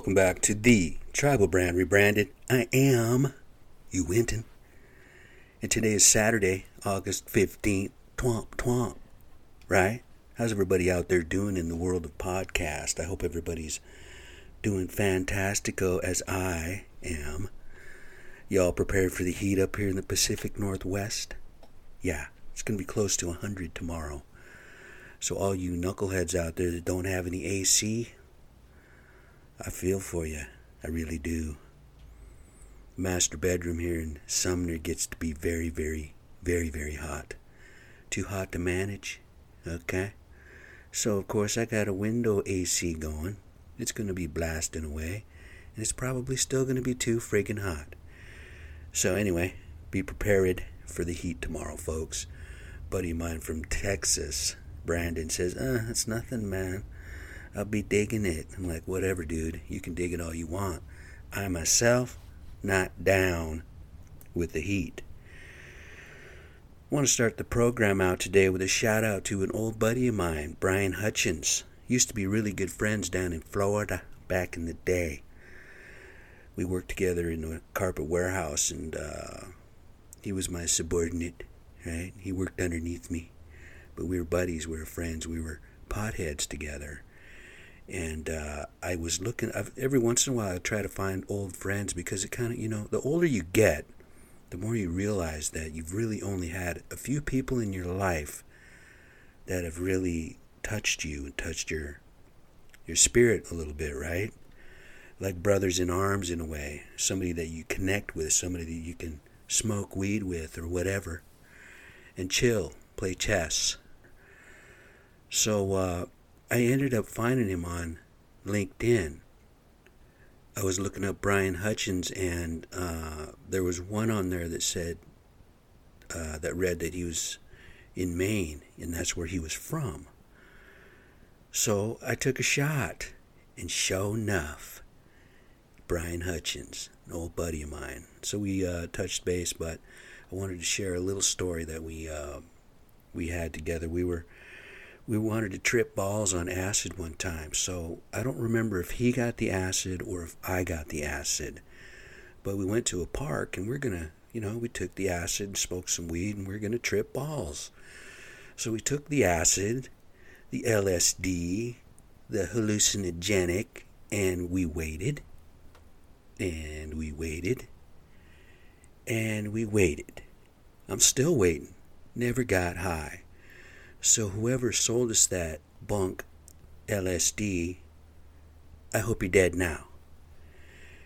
Welcome back to the Tribal Brand Rebranded. I am you Winton. And today is Saturday, August 15th. Twomp, twomp. Right? How's everybody out there doing in the world of podcast? I hope everybody's doing fantastico as I am. Y'all prepared for the heat up here in the Pacific Northwest? Yeah, it's going to be close to 100 tomorrow. So, all you knuckleheads out there that don't have any AC, I feel for you. I really do. Master bedroom here in Sumner gets to be very, very, very, very hot. Too hot to manage? Okay. So, of course, I got a window AC going. It's going to be blasting away. And it's probably still going to be too friggin' hot. So, anyway, be prepared for the heat tomorrow, folks. Buddy of mine from Texas, Brandon, says, uh, it's nothing, man. I'll be digging it. I'm like, whatever, dude. You can dig it all you want. I myself, not down with the heat. I want to start the program out today with a shout out to an old buddy of mine, Brian Hutchins. Used to be really good friends down in Florida back in the day. We worked together in a carpet warehouse, and uh, he was my subordinate, right? He worked underneath me, but we were buddies, we were friends, we were potheads together and uh, I was looking. I've, every once in a while, I try to find old friends because it kind of, you know, the older you get, the more you realize that you've really only had a few people in your life that have really touched you and touched your your spirit a little bit, right? Like brothers in arms in a way, somebody that you connect with, somebody that you can smoke weed with or whatever, and chill, play chess. So uh, I ended up finding him on LinkedIn. I was looking up Brian Hutchins, and uh, there was one on there that said uh, that read that he was in Maine, and that's where he was from. So I took a shot, and sure enough, Brian Hutchins, an old buddy of mine. So we uh, touched base, but I wanted to share a little story that we uh, we had together. We were we wanted to trip balls on acid one time. So I don't remember if he got the acid or if I got the acid. But we went to a park and we're going to, you know, we took the acid and smoked some weed and we're going to trip balls. So we took the acid, the LSD, the hallucinogenic, and we waited. And we waited. And we waited. I'm still waiting. Never got high. So whoever sold us that bunk LSD, I hope you're dead now.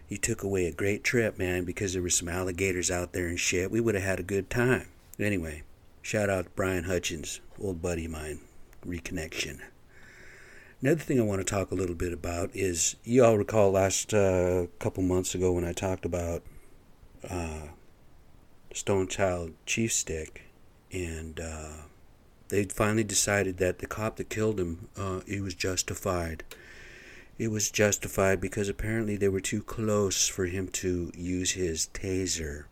You took away a great trip, man, because there were some alligators out there and shit. We would have had a good time. Anyway, shout out to Brian Hutchins, old buddy of mine, reconnection. Another thing I want to talk a little bit about is you all recall last uh, couple months ago when I talked about uh, Stone Child Chief Stick and uh, they finally decided that the cop that killed him, uh, he was justified. It was justified because apparently they were too close for him to use his taser.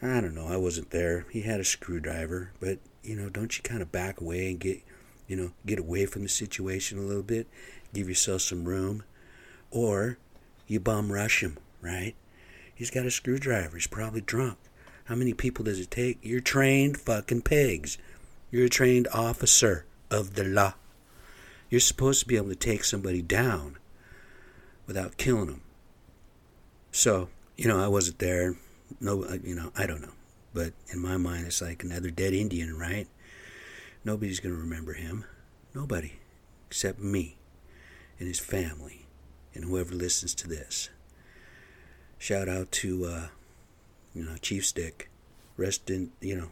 I don't know. I wasn't there. He had a screwdriver, but you know, don't you kind of back away and get, you know, get away from the situation a little bit, give yourself some room, or you bum rush him, right? He's got a screwdriver. He's probably drunk. How many people does it take? You're trained fucking pigs. You're a trained officer of the law. You're supposed to be able to take somebody down without killing them. So, you know, I wasn't there. No, uh, you know, I don't know. But in my mind, it's like another dead Indian, right? Nobody's going to remember him. Nobody. Except me and his family and whoever listens to this. Shout out to, uh, you know, Chiefstick. Rest in, you know,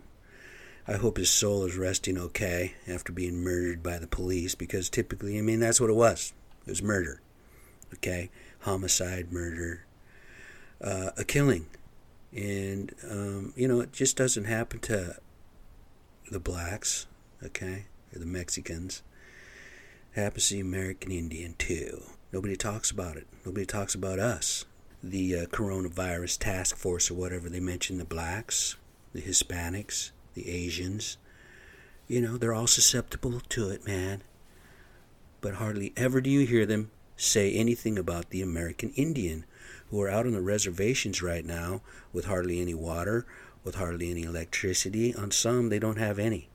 I hope his soul is resting okay after being murdered by the police because typically, I mean, that's what it was. It was murder. Okay? Homicide, murder, uh, a killing. And, um, you know, it just doesn't happen to the blacks, okay, or the Mexicans. It happens to the American Indian, too. Nobody talks about it. Nobody talks about us. The uh, coronavirus task force or whatever, they mention the blacks, the Hispanics, the Asians. You know, they're all susceptible to it, man. But hardly ever do you hear them say anything about the American Indian who are out on the reservations right now with hardly any water, with hardly any electricity. On some, they don't have any.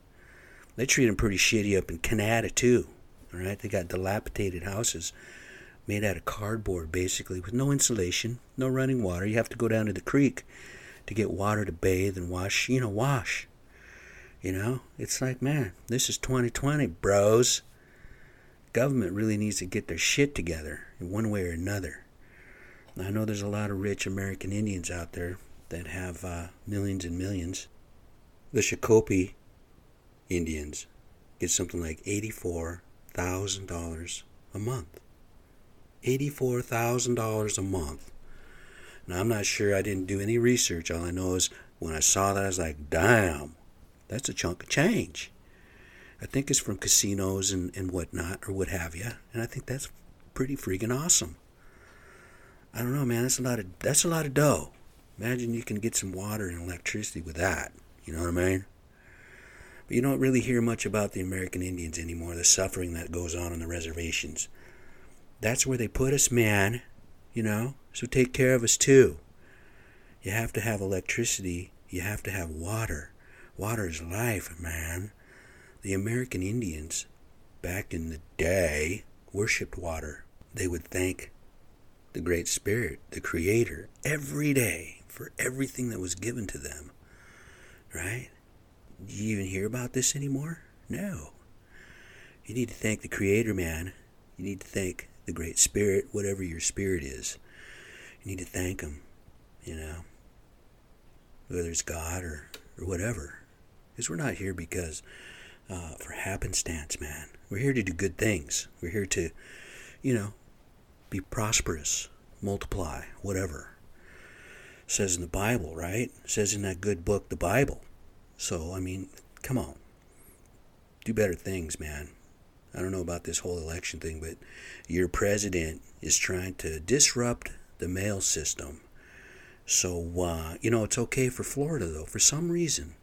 They treat them pretty shitty up in Canada, too. All right, they got dilapidated houses made out of cardboard, basically, with no insulation, no running water. You have to go down to the creek to get water to bathe and wash, you know, wash. You know, it's like, man, this is 2020, bros. Government really needs to get their shit together in one way or another. I know there's a lot of rich American Indians out there that have uh, millions and millions. The Shakopee Indians get something like $84,000 a month. $84,000 a month. Now, I'm not sure, I didn't do any research. All I know is when I saw that, I was like, damn, that's a chunk of change. I think it's from casinos and, and whatnot, or what have you. And I think that's pretty freaking awesome. I don't know, man. That's a lot of that's a lot of dough. Imagine you can get some water and electricity with that. You know what I mean? But you don't really hear much about the American Indians anymore. The suffering that goes on on the reservations. That's where they put us, man. You know, so take care of us too. You have to have electricity. You have to have water. Water is life, man. The American Indians, back in the day, worshipped water. They would thank the Great Spirit, the Creator, every day for everything that was given to them. Right? Do you even hear about this anymore? No. You need to thank the Creator, man. You need to thank the Great Spirit, whatever your spirit is. You need to thank Him, you know, whether it's God or, or whatever. Because we're not here because uh, for happenstance, man. We're here to do good things. We're here to, you know, be prosperous, multiply, whatever. It says in the Bible, right? It says in that good book, the Bible. So, I mean, come on. Do better things, man. I don't know about this whole election thing, but your president is trying to disrupt the mail system. So, uh, you know, it's okay for Florida, though, for some reason.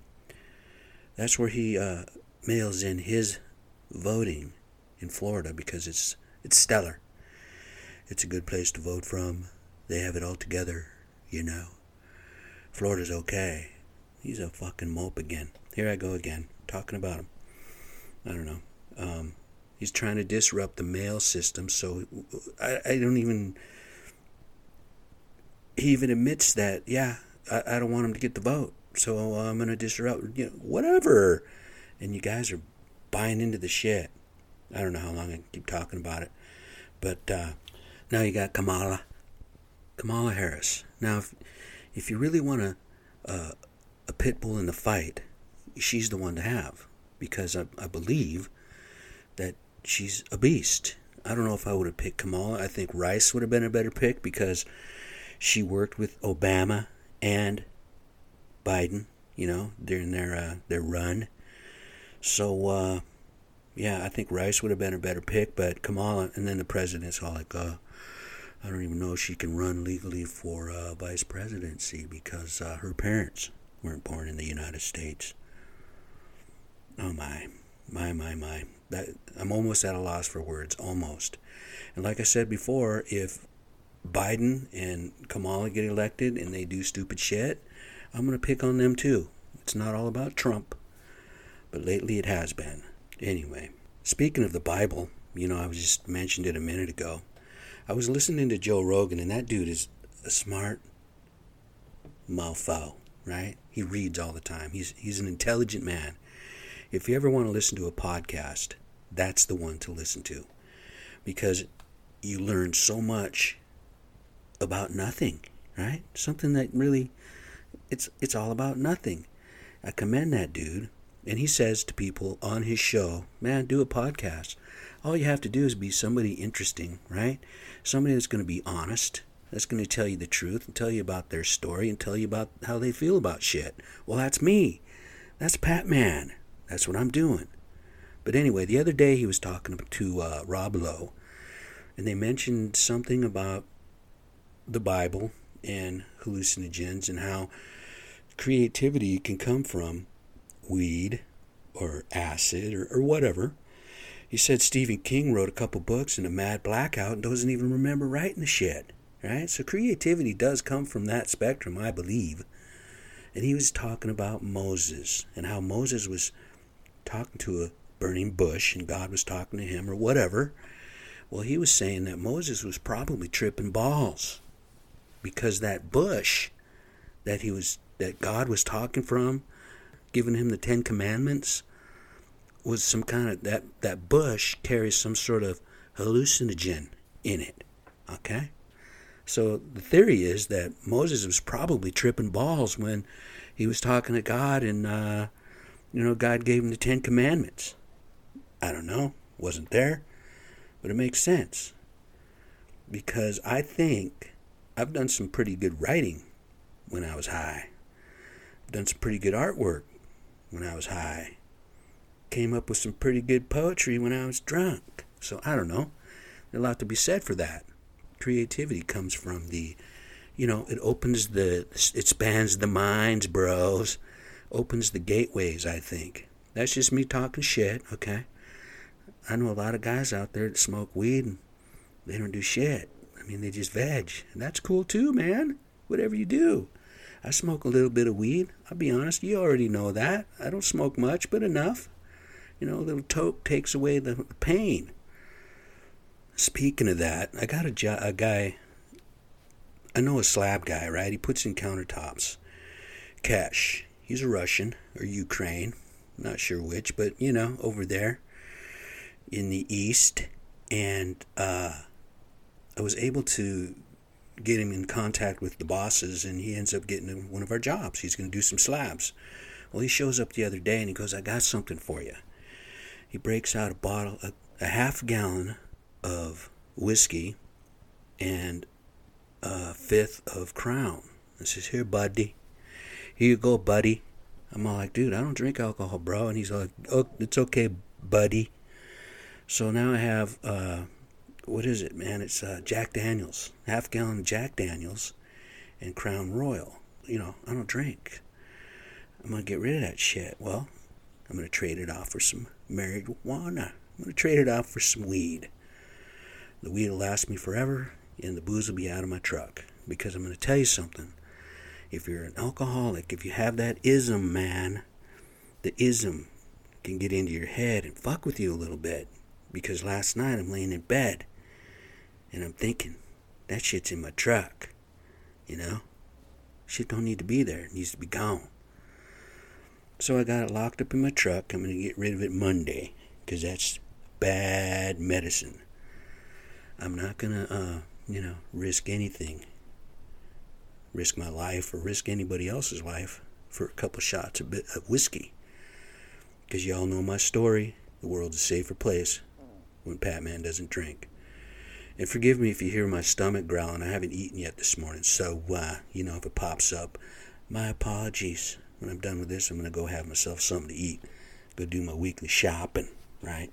That's where he uh, mails in his voting in Florida because it's it's stellar. It's a good place to vote from. They have it all together, you know. Florida's okay. He's a fucking mope again. Here I go again, talking about him. I don't know. Um, he's trying to disrupt the mail system, so I, I don't even. He even admits that, yeah, I, I don't want him to get the vote, so I'm going to disrupt, you know, whatever. And you guys are buying into the shit. I don't know how long I keep talking about it. But uh, now you got Kamala, Kamala Harris. Now, if, if you really want a, uh, a pit bull in the fight, she's the one to have because I, I believe that she's a beast. I don't know if I would have picked Kamala. I think Rice would have been a better pick because she worked with Obama and Biden, you know, during their uh, their run. So uh, yeah, I think Rice would have been a better pick, but Kamala, and then the president's all like, uh, I don't even know if she can run legally for uh, vice presidency because uh, her parents weren't born in the United States. Oh my, my, my, my. That, I'm almost at a loss for words, almost. And like I said before, if Biden and Kamala get elected and they do stupid shit, I'm going to pick on them too. It's not all about Trump, but lately it has been. Anyway, speaking of the Bible, you know, I was just mentioned it a minute ago. I was listening to Joe Rogan, and that dude is a smart mofo, right? He reads all the time. He's he's an intelligent man. If you ever want to listen to a podcast, that's the one to listen to, because you learn so much about nothing, right? Something that really, it's it's all about nothing. I commend that dude, and he says to people on his show, "Man, do a podcast." All you have to do is be somebody interesting, right? Somebody that's going to be honest, that's going to tell you the truth and tell you about their story and tell you about how they feel about shit. Well, that's me. That's Pat Man. That's what I'm doing. But anyway, the other day he was talking to uh, Rob Lowe, and they mentioned something about the Bible and hallucinogens and how creativity can come from weed or acid or, or whatever He said Stephen King wrote a couple books in a mad blackout and doesn't even remember writing the shit. Right? So creativity does come from that spectrum, I believe. And he was talking about Moses and how Moses was talking to a burning bush and God was talking to him or whatever. Well, he was saying that Moses was probably tripping balls because that bush that he was that God was talking from, giving him the 10 commandments was some kind of that that bush carries some sort of hallucinogen in it. Okay? So the theory is that Moses was probably tripping balls when he was talking to God and uh, you know God gave him the 10 commandments. I don't know, wasn't there, but it makes sense. Because I think I've done some pretty good writing when I was high. I've done some pretty good artwork when I was high came up with some pretty good poetry when I was drunk. So I don't know. There's a lot to be said for that. Creativity comes from the, you know, it opens the, it spans the minds, bros. Opens the gateways, I think. That's just me talking shit, okay? I know a lot of guys out there that smoke weed and they don't do shit. I mean, they just veg. And that's cool too, man. Whatever you do. I smoke a little bit of weed. I'll be honest, you already know that. I don't smoke much, but enough. You know, a little toke takes away the pain. Speaking of that, I got a, jo- a guy, I know a slab guy, right? He puts in countertops. Cash. He's a Russian or Ukraine, not sure which, but you know, over there in the east. And uh, I was able to get him in contact with the bosses, and he ends up getting one of our jobs. He's going to do some slabs. Well, he shows up the other day and he goes, I got something for you he breaks out a bottle, a, a half gallon of whiskey and a fifth of Crown. I says, Here, buddy. Here you go, buddy. I'm all like, dude, I don't drink alcohol, bro. And he's like, oh, it's okay, buddy. So now I have, uh, what is it, man? It's uh, Jack Daniels, half gallon Jack Daniels and Crown Royal. You know, I don't drink. I'm to get rid of that shit. Well, I'm to trade it off for some marijuana. I'm to trade it off for some weed. The weed will last me forever, and the booze will be out of my truck. Because I'm to tell you something. If you're an alcoholic, if you have that ism, man, the ism can get into your head and fuck with you a little bit. Because last night I'm laying in bed and I'm thinking, that shit's in my truck. You know? Shit don't need to be there. It needs to be gone. So I got it locked up in my truck. I'm going to get rid of it Monday because that's bad medicine. I'm not going to, uh, you know, risk anything, risk my life or risk anybody else's life for a couple shots of, bit of whiskey. Because y'all know my story. The world's a safer place when Patman doesn't drink. And forgive me if you hear my stomach growling. I haven't eaten yet this morning, so, uh, you know, if it pops up, my apologies when I'm done with this, I'm going to go have myself something to eat, go do my weekly shopping, right?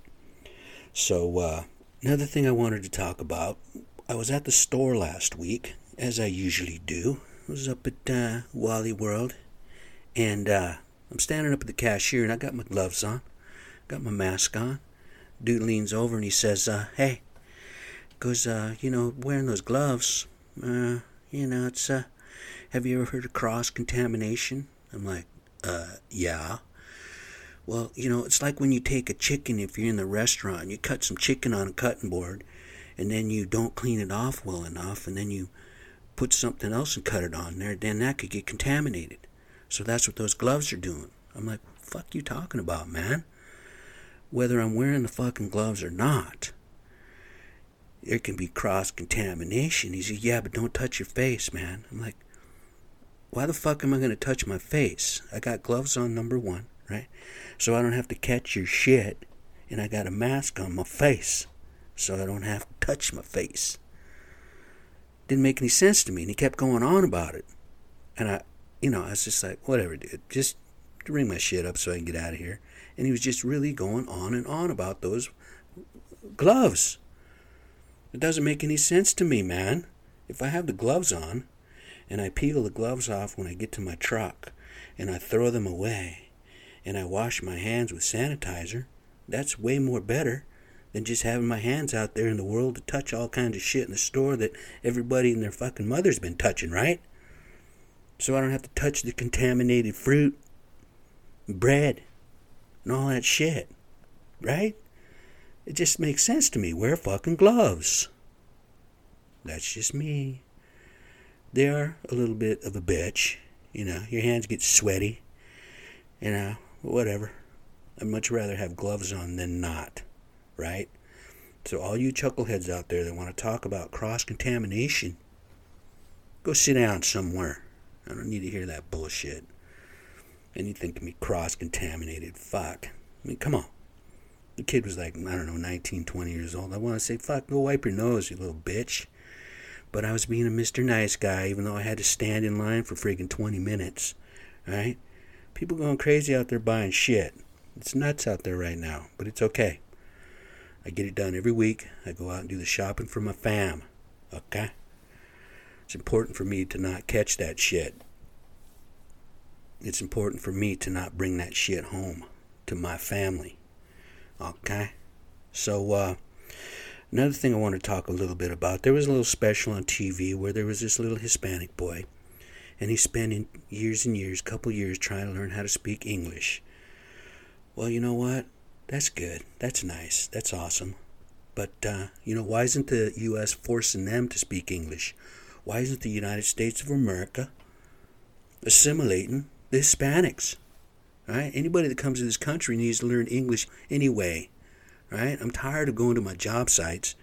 So, uh, another thing I wanted to talk about I was at the store last week, as I usually do. I was up at uh, Wally World, and uh, I'm standing up at the cashier, and I got my gloves on, got my mask on. Dude leans over and he says, uh, "Hey," goes, uh, "You know, wearing those gloves, uh, you know, it's uh, have you ever heard of cross contamination?" I'm like, uh, yeah. Well, you know, it's like when you take a chicken, if you're in the restaurant, you cut some chicken on a cutting board, and then you don't clean it off well enough, and then you put something else and cut it on there, then that could get contaminated. So that's what those gloves are doing. I'm like, fuck you talking about, man? Whether I'm wearing the fucking gloves or not, there can be cross contamination. He said, yeah, but don't touch your face, man. I'm like, why the fuck am I going to touch my face? I got gloves on, number one, right? So I don't have to catch your shit. And I got a mask on my face. So I don't have to touch my face. Didn't make any sense to me. And he kept going on about it. And I, you know, I was just like, whatever, dude. Just ring my shit up so I can get out of here. And he was just really going on and on about those gloves. It doesn't make any sense to me, man. If I have the gloves on, and I peel the gloves off when I get to my truck, and I throw them away, and I wash my hands with sanitizer, that's way more better than just having my hands out there in the world to touch all kinds of shit in the store that everybody and their fucking mother's been touching, right? So I don't have to touch the contaminated fruit, bread, and all that shit, right? It just makes sense to me. Wear fucking gloves. That's just me. They are a little bit of a bitch. You know, your hands get sweaty. You know, whatever. I'd much rather have gloves on than not, right? So, all you chuckleheads out there that want to talk about cross contamination, go sit down somewhere. I don't need to hear that bullshit. Anything can be cross contaminated. Fuck. I mean, come on. The kid was like, I don't know, 19, 20 years old. I want to say, fuck, go wipe your nose, you little bitch. But I was being a Mr. Nice Guy, even though I had to stand in line for friggin' 20 minutes. Right? People going crazy out there buying shit. It's nuts out there right now, but it's okay. I get it done every week. I go out and do the shopping for my fam. Okay? It's important for me to not catch that shit. It's important for me to not bring that shit home to my family. Okay? So, uh, Another thing I want to talk a little bit about there was a little special on TV where there was this little Hispanic boy, and he spent years and years, couple years, trying to learn how to speak English. Well, you know what? That's good. That's nice. That's awesome. But, uh, you know, why isn't the U.S. forcing them to speak English? Why isn't the United States of America assimilating the Hispanics? Right? Anybody that comes to this country needs to learn English anyway right? I'm tired of going to my job sites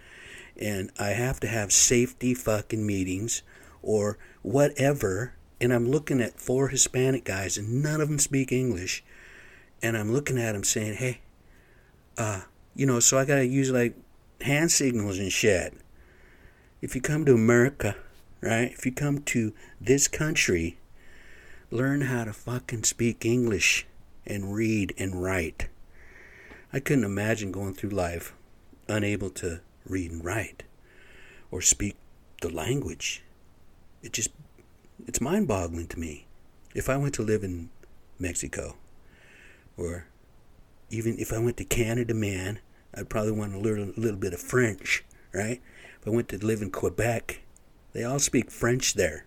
and I have to have safety fucking meetings or whatever. And I'm looking at four Hispanic guys and none of them speak English. And I'm looking at them saying, hey, uh, you know, so I got to use like hand signals and shit. If you come to America, right? If you come to this country, learn how to fucking speak English and read and write. I couldn't imagine going through life unable to read and write or speak the language. It just, it's mind boggling to me. If I went to live in Mexico or even if I went to Canada, man, I'd probably want to learn a little bit of French, right? If I went to live in Quebec, they all speak French there.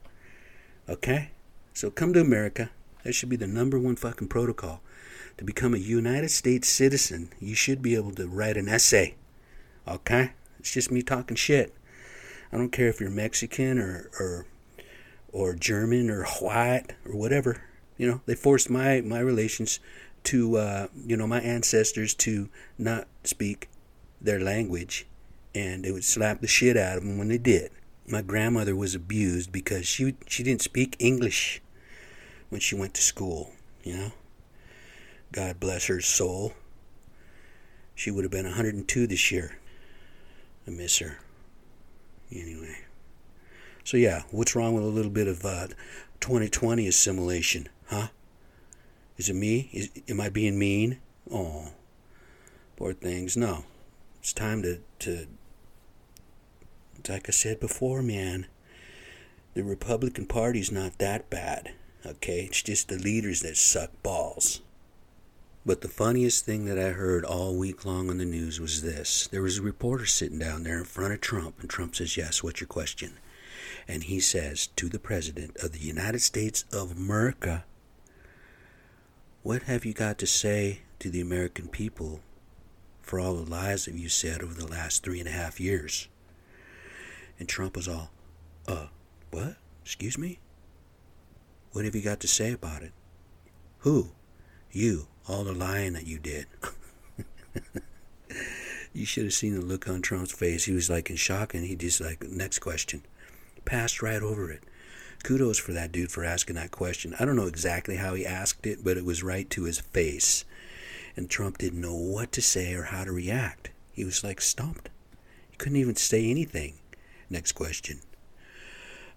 Okay? So come to America. That should be the number one fucking protocol to become a United States citizen, you should be able to write an essay. Okay? It's just me talking shit. I don't care if you're Mexican or or or German or white or whatever. You know, they forced my my relations to uh, you know my ancestors to not speak their language, and they would slap the shit out of them when they did. My grandmother was abused because she she didn't speak English when she went to school. You know, God bless her soul. She would have been 102 this year. I miss her. Anyway. So, yeah, what's wrong with a little bit of uh, 2020 assimilation, huh? Is it me? Is, am I being mean? Oh, poor things. No. It's time to, to. Like I said before, man, the Republican Party's not that bad, okay? It's just the leaders that suck balls. But the funniest thing that I heard all week long on the news was this. There was a reporter sitting down there in front of Trump, and Trump says, Yes, what's your question? And he says to the President of the United States of America, What have you got to say to the American people for all the lies that you said over the last three and a half years? And Trump was all, Uh, what? Excuse me? What have you got to say about it? Who? You all the lying that you did. you should have seen the look on Trump's face. He was like in shock and he just like, next question. Passed right over it. Kudos for that dude for asking that question. I don't know exactly how he asked it, but it was right to his face. And Trump didn't know what to say or how to react. He was like stumped. He couldn't even say anything. Next question.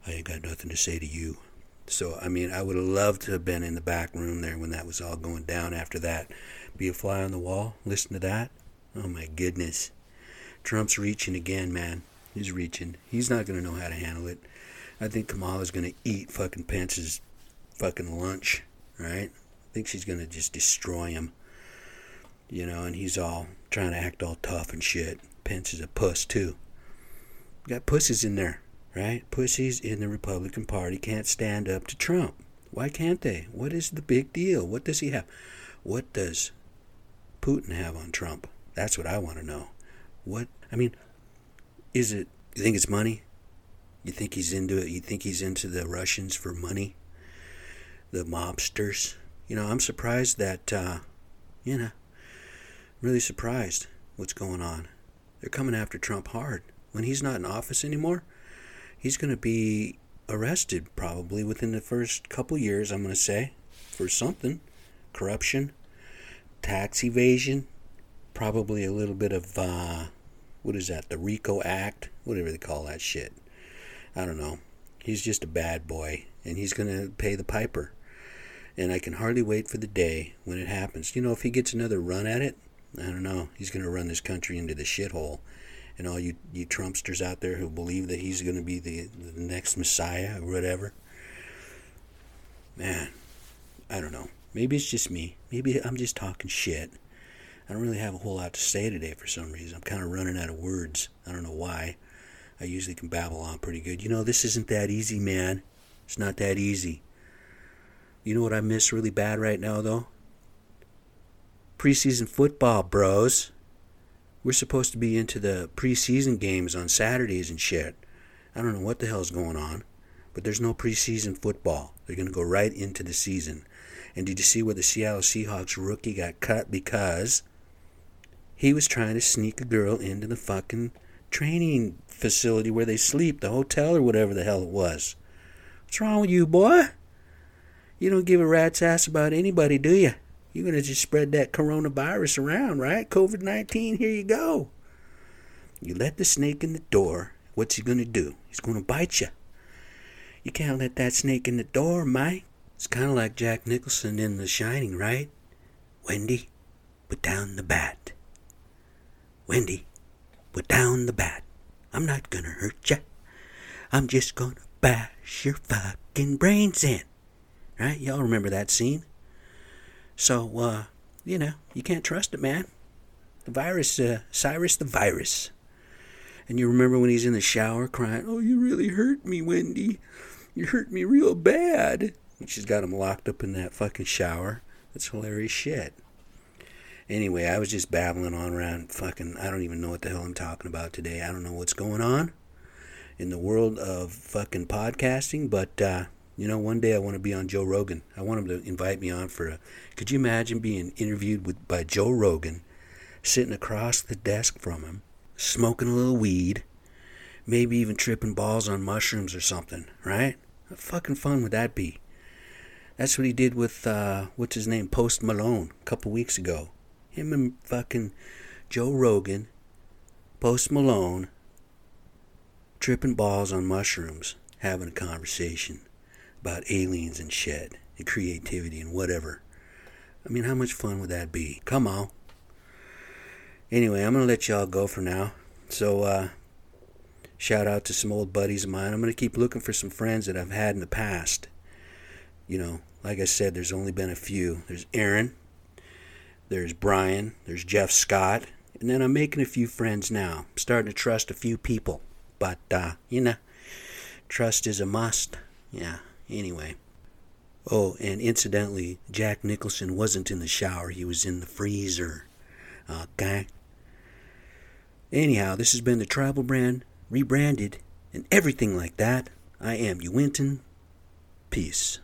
I ain't got nothing to say to you. So, I mean, I would have loved to have been in the back room there when that was all going down after that. Be a fly on the wall, listen to that. Oh my goodness. Trump's reaching again, man. He's reaching. He's not going to know how to handle it. I think Kamala's going to eat fucking Pence's fucking lunch, right? I think she's going to just destroy him. You know, and he's all trying to act all tough and shit. Pence is a puss, too. Got pussies in there, right? Pussies in the Republican Party can't stand up to Trump. Why can't they? What is the big deal? What does he have? What does Putin have on Trump? That's what I want to know. What, I mean, is it, you think it's money? You think he's into it? You think he's into the Russians for money? The mobsters? You know, I'm surprised that, uh, you know, I'm really surprised what's going on. They're coming after Trump hard. When he's not in office anymore, he's going to be arrested probably within the first couple years, I'm going to say, for something corruption, tax evasion, probably a little bit of, uh, what is that, the RICO Act, whatever they call that shit. I don't know. He's just a bad boy, and he's going to pay the piper. And I can hardly wait for the day when it happens. You know, if he gets another run at it, I don't know. He's going to run this country into the shithole. And all you, you Trumpsters out there who believe that he's going to be the, the next Messiah or whatever, man, I don't know. Maybe it's just me. Maybe I'm just talking shit. I don't really have a whole lot to say today for some reason. I'm kind of running out of words. I don't know why. I usually can babble on pretty good. You know, this isn't that easy, man. It's not that easy. You know what I miss really bad right now, though? Preseason football, bros. We're supposed to be into the preseason games on Saturdays and shit. I don't know what the hell's going on, but there's no preseason football. They're going to go right into the season. And did you see where the Seattle Seahawks rookie got cut because he was trying to sneak a girl into the fucking training facility where they sleep, the hotel or whatever the hell it was. What's wrong with you, boy? You don't give a rat's ass about anybody, do you? You're going to just spread that coronavirus around, right? COVID 19, here you go. You let the snake in the door, what's he going to do? He's going to bite you. You can't let that snake in the door, Mike. It's kind of like Jack Nicholson in The Shining, right? Wendy, put down the bat. Wendy, put down the bat. I'm not gonna hurt you. I'm just gonna bash your fucking brains in. Right? Y'all remember that scene? So, uh, you know, you can't trust it, man. The virus, uh, Cyrus the virus. And you remember when he's in the shower crying, Oh, you really hurt me, Wendy. You hurt me real bad. And she's got him locked up in that fucking shower. That's hilarious shit. Anyway, I was just babbling on around fucking. I don't even know what the hell I'm talking about today. I don't know what's going on in the world of fucking podcasting, but, uh, you know, one day I want to be on Joe Rogan. I want him to invite me on for a. Could you imagine being interviewed with by Joe Rogan, sitting across the desk from him, smoking a little weed, maybe even tripping balls on mushrooms or something, right? How fucking fun would that be? That's what he did with uh, what's his name, Post Malone, a couple weeks ago. Him and fucking Joe Rogan, Post Malone, tripping balls on mushrooms, having a conversation about aliens and shit, and creativity and whatever. I mean, how much fun would that be? Come on. Anyway, I'm gonna let y'all go for now. So, uh, shout out to some old buddies of mine. I'm gonna keep looking for some friends that I've had in the past. You know, like I said, there's only been a few. There's Aaron, there's Brian, there's Jeff Scott, and then I'm making a few friends now. I'm starting to trust a few people, but uh, you know, trust is a must. Yeah. Anyway. Oh, and incidentally, Jack Nicholson wasn't in the shower, he was in the freezer. Okay? Anyhow, this has been the Tribal Brand, rebranded, and everything like that. I am Uinton. Peace.